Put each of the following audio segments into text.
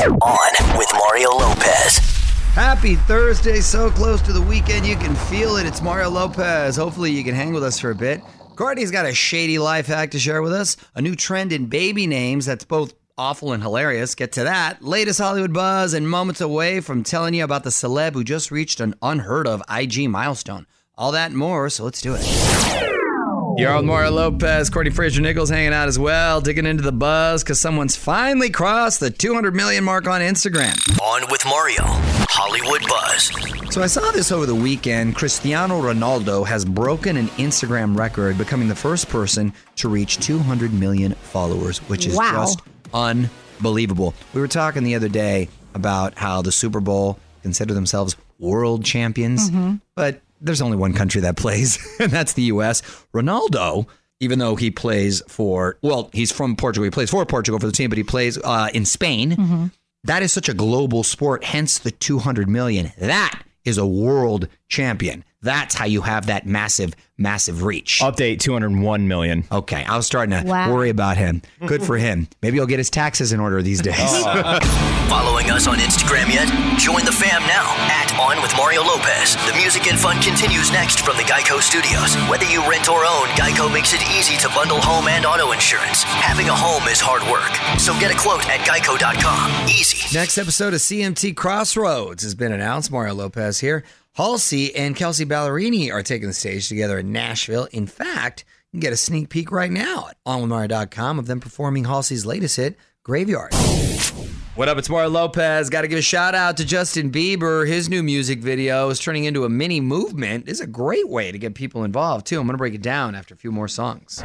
On with Mario Lopez. Happy Thursday, so close to the weekend you can feel it. It's Mario Lopez. Hopefully, you can hang with us for a bit. Courtney's got a shady life hack to share with us, a new trend in baby names that's both awful and hilarious. Get to that. Latest Hollywood buzz and moments away from telling you about the celeb who just reached an unheard of IG milestone. All that and more, so let's do it. You're on Mario Lopez, Courtney Fraser Nichols hanging out as well, digging into the buzz because someone's finally crossed the 200 million mark on Instagram. On with Mario. Hollywood Buzz. So I saw this over the weekend. Cristiano Ronaldo has broken an Instagram record, becoming the first person to reach 200 million followers, which is Wow. just unbelievable. We were talking the other day about how the Super Bowl consider themselves world champions, mm-hmm. but there's only one country that plays, and that's the U.S. Ronaldo. Even though he plays for, well, he's from Portugal. He plays for Portugal for the team, but he plays uh, in Spain. That is such a global sport, hence the 200 million. That is a world champion. That's how you have that massive, massive reach. Update 201 million. Okay, I was starting to Wow. worry about him. Good for him. Maybe he'll get his taxes in order these days. Oh. Following us on Instagram yet? Join the fam now at On with Mario Lopez. The music and fun continues next from the Geico Studios. Whether you rent or own, Geico makes it easy to bundle home and auto insurance. Having a home is hard work, so get a quote at geico.com. Easy. Next episode of CMT Crossroads has been announced. Mario Lopez here. Halsey and Kelsea Ballerini are taking the stage together in Nashville. In fact, you can get a sneak peek right now at onwithmario.com of them performing Halsey's latest hit, Graveyard. What up? It's Mario Lopez. Got to give a shout out to Justin Bieber. His new music video is turning into a mini movement. It's a great way to get people involved, too. I'm going to break it down after a few more songs.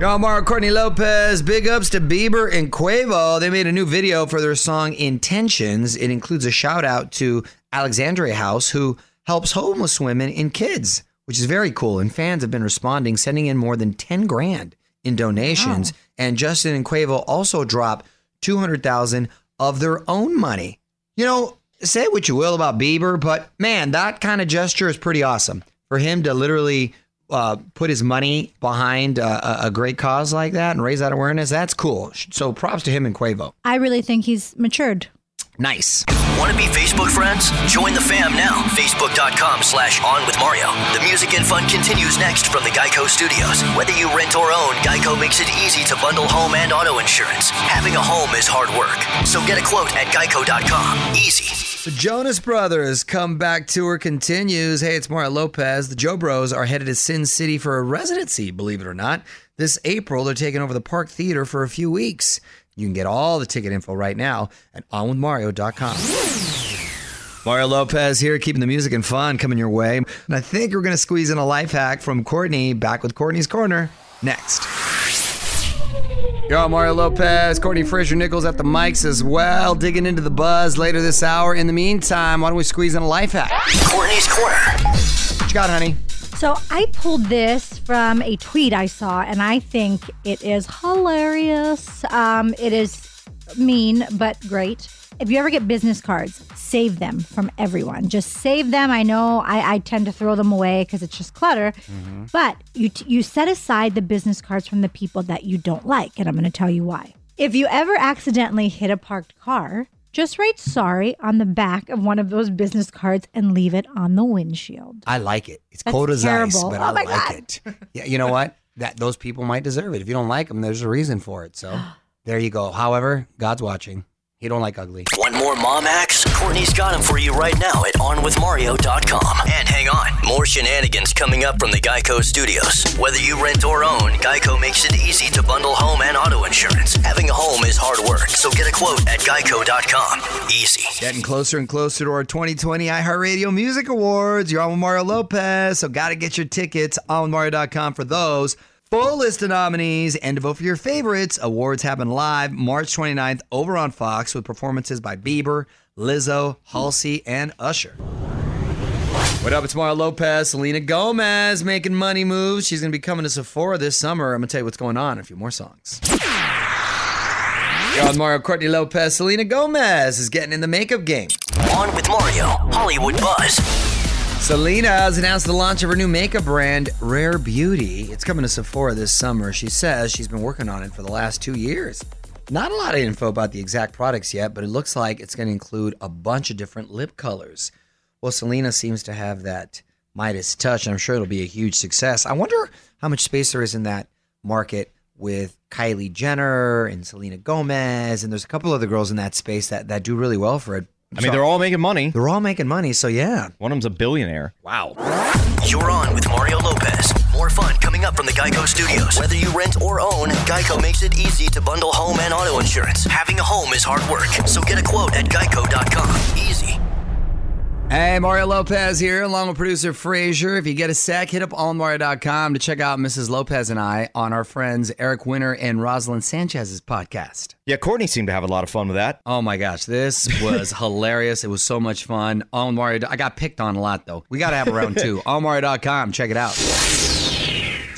Yo, Mario Courtney Lopez. Big ups to Bieber and Quavo. They made a new video for their song Intentions. It includes a shout out to Alexandria House, who helps homeless women and kids, which is very cool. And fans have been responding, sending in more than 10 grand in donations. And Justin and Quavo also dropped 200,000 of their own money. You know, say what you will about Bieber, but man, that kind of gesture is pretty awesome. For him to literally uh, put his money behind uh, a, a great cause like that and raise that awareness, that's cool. So props to him and Quavo. I really think he's matured. Nice. Want to be Facebook friends? Join the fam now. Facebook.com slash On with Mario. The music and fun continues next from the Geico Studios. Whether you rent or own, Geico makes it easy to bundle home and auto insurance. Having a home is hard work, so get a quote at geico.com. Easy. The Jonas Brothers comeback tour continues. Hey, it's Mario Lopez. The Joe Bros are headed to Sin City for a residency, believe it or not. This April, they're taking over the Park Theater for a few weeks. You can get all the ticket info right now at onwithmario.com. Mario Lopez here, keeping the music and fun coming your way. And I think we're going to squeeze in a life hack from Courtney, back with Courtney's Corner, next. Yo, Mario Lopez, Courtney Fraser Nichols at the mics as well, digging into the buzz later this hour. In the meantime, why don't we squeeze in a life hack? Courtney's Corner. What you got, honey? So I pulled this from a tweet I saw, and I think it is hilarious. Um, it is mean, but great. If you ever get business cards, save them from everyone. Just save them. I know I, I tend to throw them away because it's just clutter, but you t- you set aside the business cards from the people that you don't like, and I'm going to tell you why. If you ever accidentally hit a parked car, just write sorry on the back of one of those business cards and leave it on the windshield. I like it. It's That's cold as ice, but Oh I like God. it. Yeah, you know what? That those people might deserve it. If you don't like them, there's a reason for it. So there you go. However, God's watching. He don't like ugly. One more mom hacks? Courtney's got them for you right now at onwithmario.com. And hang on, more shenanigans coming up from the Geico Studios. Whether you rent or own, Geico makes it easy to bundle home and auto insurance. Having a home is hard work, so get a quote at geico.com. Easy. Getting closer and closer to our 2020 iHeartRadio Music Awards. You're on with Mario Lopez, so got to get your tickets on Mario.com for those. Full list of nominees and to vote for your favorites. Awards happen live March 29th over on Fox with performances by Bieber, Lizzo, Halsey, and Usher. What up? It's Mario Lopez. Selena Gomez making money moves. She's going to be coming to Sephora this summer. I'm going to tell you what's going on in a few more songs. On Mario Courtney Lopez. Selena Gomez is getting in the makeup game. On with Mario, Hollywood Buzz. Selena has announced the launch of her new makeup brand, Rare Beauty. It's coming to Sephora this summer. She says she's been working on it for the last two years. Not a lot of info about the exact products yet, but it looks like it's going to include a bunch of different lip colors. Well, Selena seems to have that Midas touch, and I'm sure it'll be a huge success. I wonder how much space there is in that market with Kylie Jenner and Selena Gomez, and there's a couple other girls in that space that, that do really well for it. I mean, they're all making money. They're all making money, so yeah. One of them's a billionaire. Wow. You're on with Mario Lopez. More fun coming up from the Geico Studios. Whether you rent or own, Geico makes it easy to bundle home and auto insurance. Having a home is hard work, so get a quote at geico.com. Easy. Hey, Mario Lopez here, along with producer Frazier. If you get a sec, hit up allmario.com to check out Mrs. Lopez and I on our friends Eric Winter and Roselyn Sanchez's podcast. Yeah, Courtney seemed to have a lot of fun with that. Oh my gosh, this was hilarious. It was so much fun. All Mario, I got picked on a lot though. We got to have a round two. Allmario.com, check it out.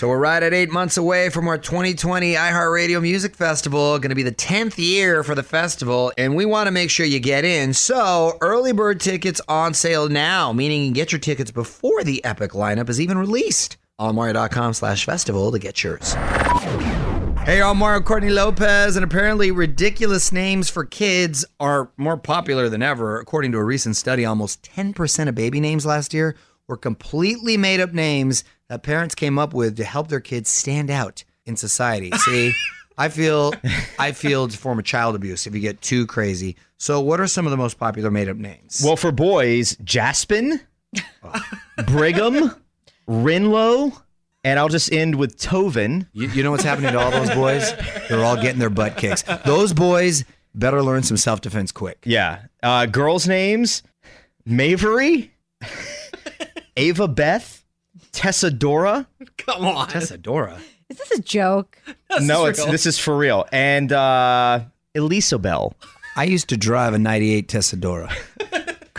So we're right at eight months away from our 2020 iHeartRadio Music Festival. Going to be the 10th year for the festival, and we want to make sure you get in. So early bird tickets on sale now, meaning you can get your tickets before the epic lineup is even released. Allmario.com slash festival to get yours. Hey, I'm Mario Courtney Lopez, and apparently ridiculous names for kids are more popular than ever. According to a recent study, almost 10% of baby names last year were completely made up names that parents came up with to help their kids stand out in society. See, I feel I feel it's a form of child abuse if you get too crazy. So, what are some of the most popular made up names? Well, for boys, Jaspin, Brigham, Rinlow, and I'll just end with Tovin. You, you know what's happening to all those boys? They're all getting their butt kicks. Those boys better learn some self defense quick. Yeah. Uh, girls' names Mavery, Ava Beth, Tessadora. Come on. Tessadora. Is this a joke? no, it's real. this is for real. And uh, Elisabel. I used to drive a 98 Tessadora.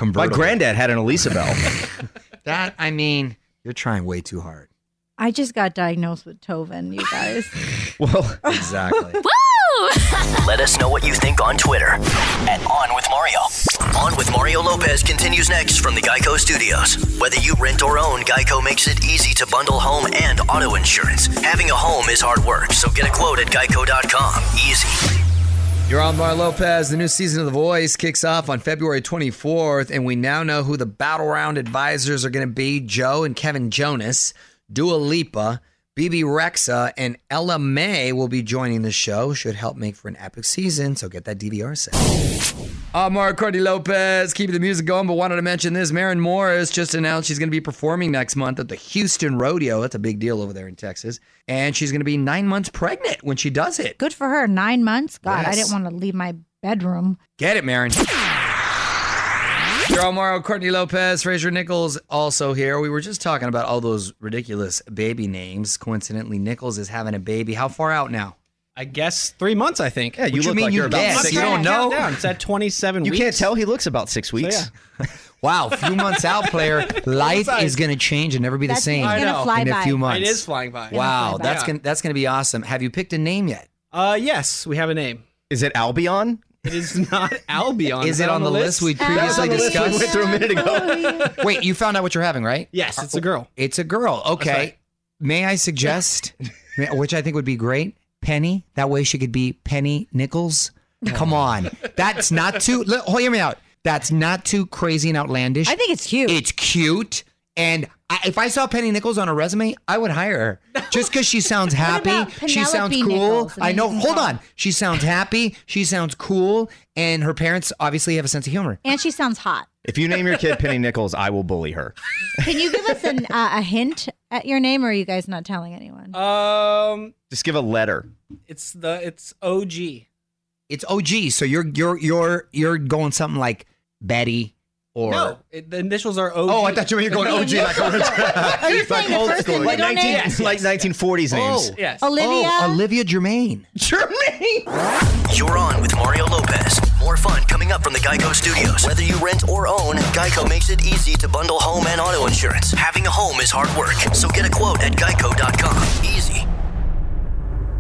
My granddad had an Elisabel. That, I mean, you're trying way too hard. I just got diagnosed with Tovin, you guys. well, Exactly. Woo! Let us know what you think on Twitter at On With Mario. On With Mario Lopez continues next from the Geico Studios. Whether you rent or own, Geico makes it easy to bundle home and auto insurance. Having a home is hard work, so get a quote at geico.com. Easy. You're on Mar Lopez. The new season of The Voice kicks off on February 24th, and we now know who the battle round advisors are going to be Joe and Kevin Jonas, Dua Lipa, Bebe Rexha, and Ella Mai will be joining the show. Should help make for an epic season, so get that DVR set. I'm Mark Courtney Lopez, keeping the music going, but wanted to mention this. Maren Morris just announced she's going to be performing next month at the Houston Rodeo. That's a big deal over there in Texas. And she's going to be nine months pregnant when she does it. Good for her. Nine months. God, I didn't want to leave my bedroom. Get it, Maren. You're all Mario Courtney Lopez, Fraser Nichols also here. We were just talking about all those ridiculous baby names. Coincidentally, Nichols is having a baby. How far out now? I guess three months, I think. yeah, you What you look mean like you you're about guess? six. You don't know? Countdown. It's at 27 You weeks. can't tell. He looks about six So, weeks. yeah. Wow, few months out, player. Life is going to change and never be the That's same I gonna know. fly in a by. few months. It is flying by. Wow, fly by. that's Yeah. gonna that's gonna be awesome. Have you picked a name yet? Uh, yes, we have a name. Is it Albion? It is not Albion. Is it on the list we previously the we discussed? went through a minute ago. Wait, you found out what you're having, right? Yes, it's a girl. It's a girl. Okay. right. May I suggest, which I think would be great, Penny? That way she could be Penny Nichols. Oh. Come on. That's not too, li- hold, oh, hear me out. That's not too crazy and outlandish. I think it's cute. it's cute. And I, if I saw Penny Nichols on a resume, I would hire her just because she sounds happy. She sounds cool. Nichols? I know. Hold on. She sounds happy. She sounds cool. And her parents obviously have a sense of humor. and she sounds hot. If you name your kid Penny Nichols, I will bully her. Can you give us an, uh, a hint at your name, or are you guys not telling anyone? Um, Just give a letter. it's the it's OG. It's OG. So you're you're you're you're going something like Betty or No, it, the initials are OG. Oh, I thought you were going OG like Are you saying the first like, 19, name? like 1940s names. Oh. Yes. Olivia. Oh, Olivia Germain. Germany. You're on with Mario Lopez. More fun coming up from the Geico Studios. Whether you rent or own, Geico makes it easy to bundle home and auto insurance. Having a home is hard work, so get a quote at geico.com. Easy.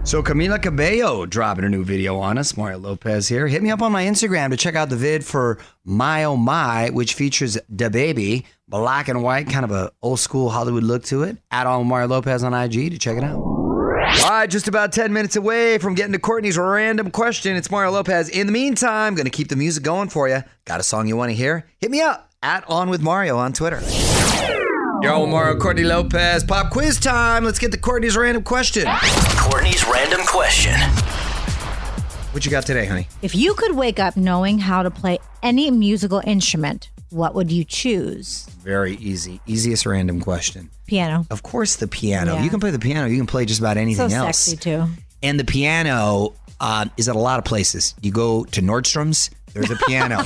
So Camila Cabello dropping a new video on us. Mario Lopez here. Hit me up on my Instagram to check out the vid for My Oh My, which features DaBaby, black and white, kind of a old school Hollywood look to it. Add on Mario Lopez on IG to check it out. All right, just about 10 minutes away from getting to Courtney's random question. It's Mario Lopez. In the meantime, going to keep the music going for you. Got a song you want to hear? Hit me up at On With Mario on Twitter. Yo, Mario, Courtney Lopez. Pop quiz time. Let's get to Courtney's random question. Courtney's random question. What you got today, honey? If you could wake up knowing how to play any musical instrument, what would you choose? Very easy. Easiest random question. Piano. Of course, the piano. Yeah. You can play the piano. You can play just about So anything else. sexy too. And the piano uh, is at a lot of places. You go to Nordstrom's, there's a piano.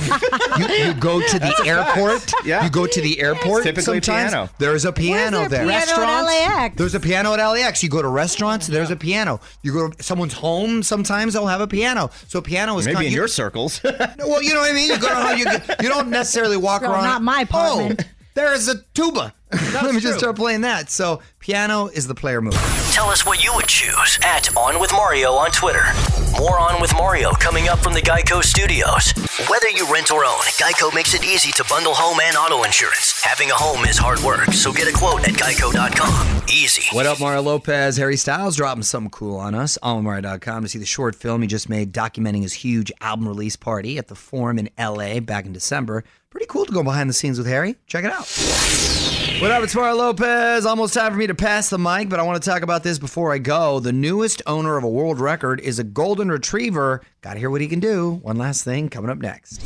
you, you go to the airport. Yeah. You go to the airport. Typically a sometimes, piano. There's a piano there there. a piano Restaurants. LAX? There's a piano at LAX. You go to restaurants. There's a piano. You go to someone's home. Sometimes they'll have a piano. So piano is Maybe kind in you- your circles. well, you know what I mean. You go to home. You, you don't necessarily walk Girl, around. not my apartment. Oh, there's a tuba. Let me just start playing that. So piano is the player move. Tell us what you would choose at On With Mario on Twitter. More On With Mario coming up from the Geico Studios. Whether you rent or own, Geico makes it easy to bundle home and auto insurance. Having a home is hard work, so get a quote at geico.com. Easy. What up, Mario Lopez? Harry Styles dropping something cool on us. OnWithMario.com to see the short film he just made documenting his huge album release party at the Forum in LA back in December. Pretty cool to go behind the scenes with Harry. Check it out. What up, it's Mario Lopez. Almost time for me to pass the mic, but I want to talk about this before I go. The newest owner of a world record is a golden retriever. Got to hear what he can do. One last thing coming up next.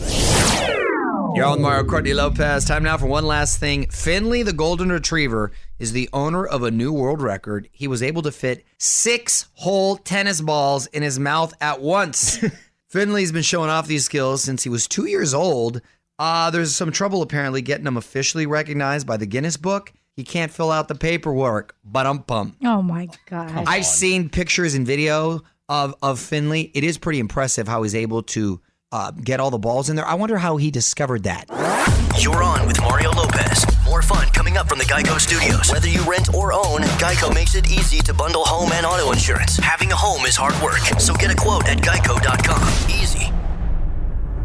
You're on Mario Courtney Lopez. Time now for one last thing. Finley, the golden retriever, is the owner of a new world record. He was able to fit six whole tennis balls in his mouth at once. Finley's been showing off these skills since he was two years old. Uh, there's some trouble apparently getting him officially recognized by the Guinness Book. He can't fill out the paperwork, but um pump. Oh my god. I've seen pictures and video of of Finley. It is pretty impressive how he's able to uh, get all the balls in there. I wonder how he discovered that. You're on with Mario Lopez. More fun coming up from the Geico Studios. Whether you rent or own, Geico makes it easy to bundle home and auto insurance. Having a home is hard work, so get a quote at geico.com. Easy.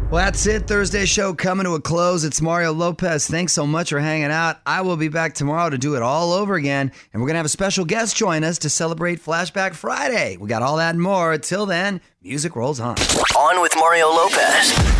Well, that's it. Thursday show coming to a close. It's Mario Lopez. Thanks so much for hanging out. I will be back tomorrow to do it all over again. And we're going to have a special guest join us to celebrate Flashback Friday. We got all that and more. Till then, music rolls on. On with Mario Lopez.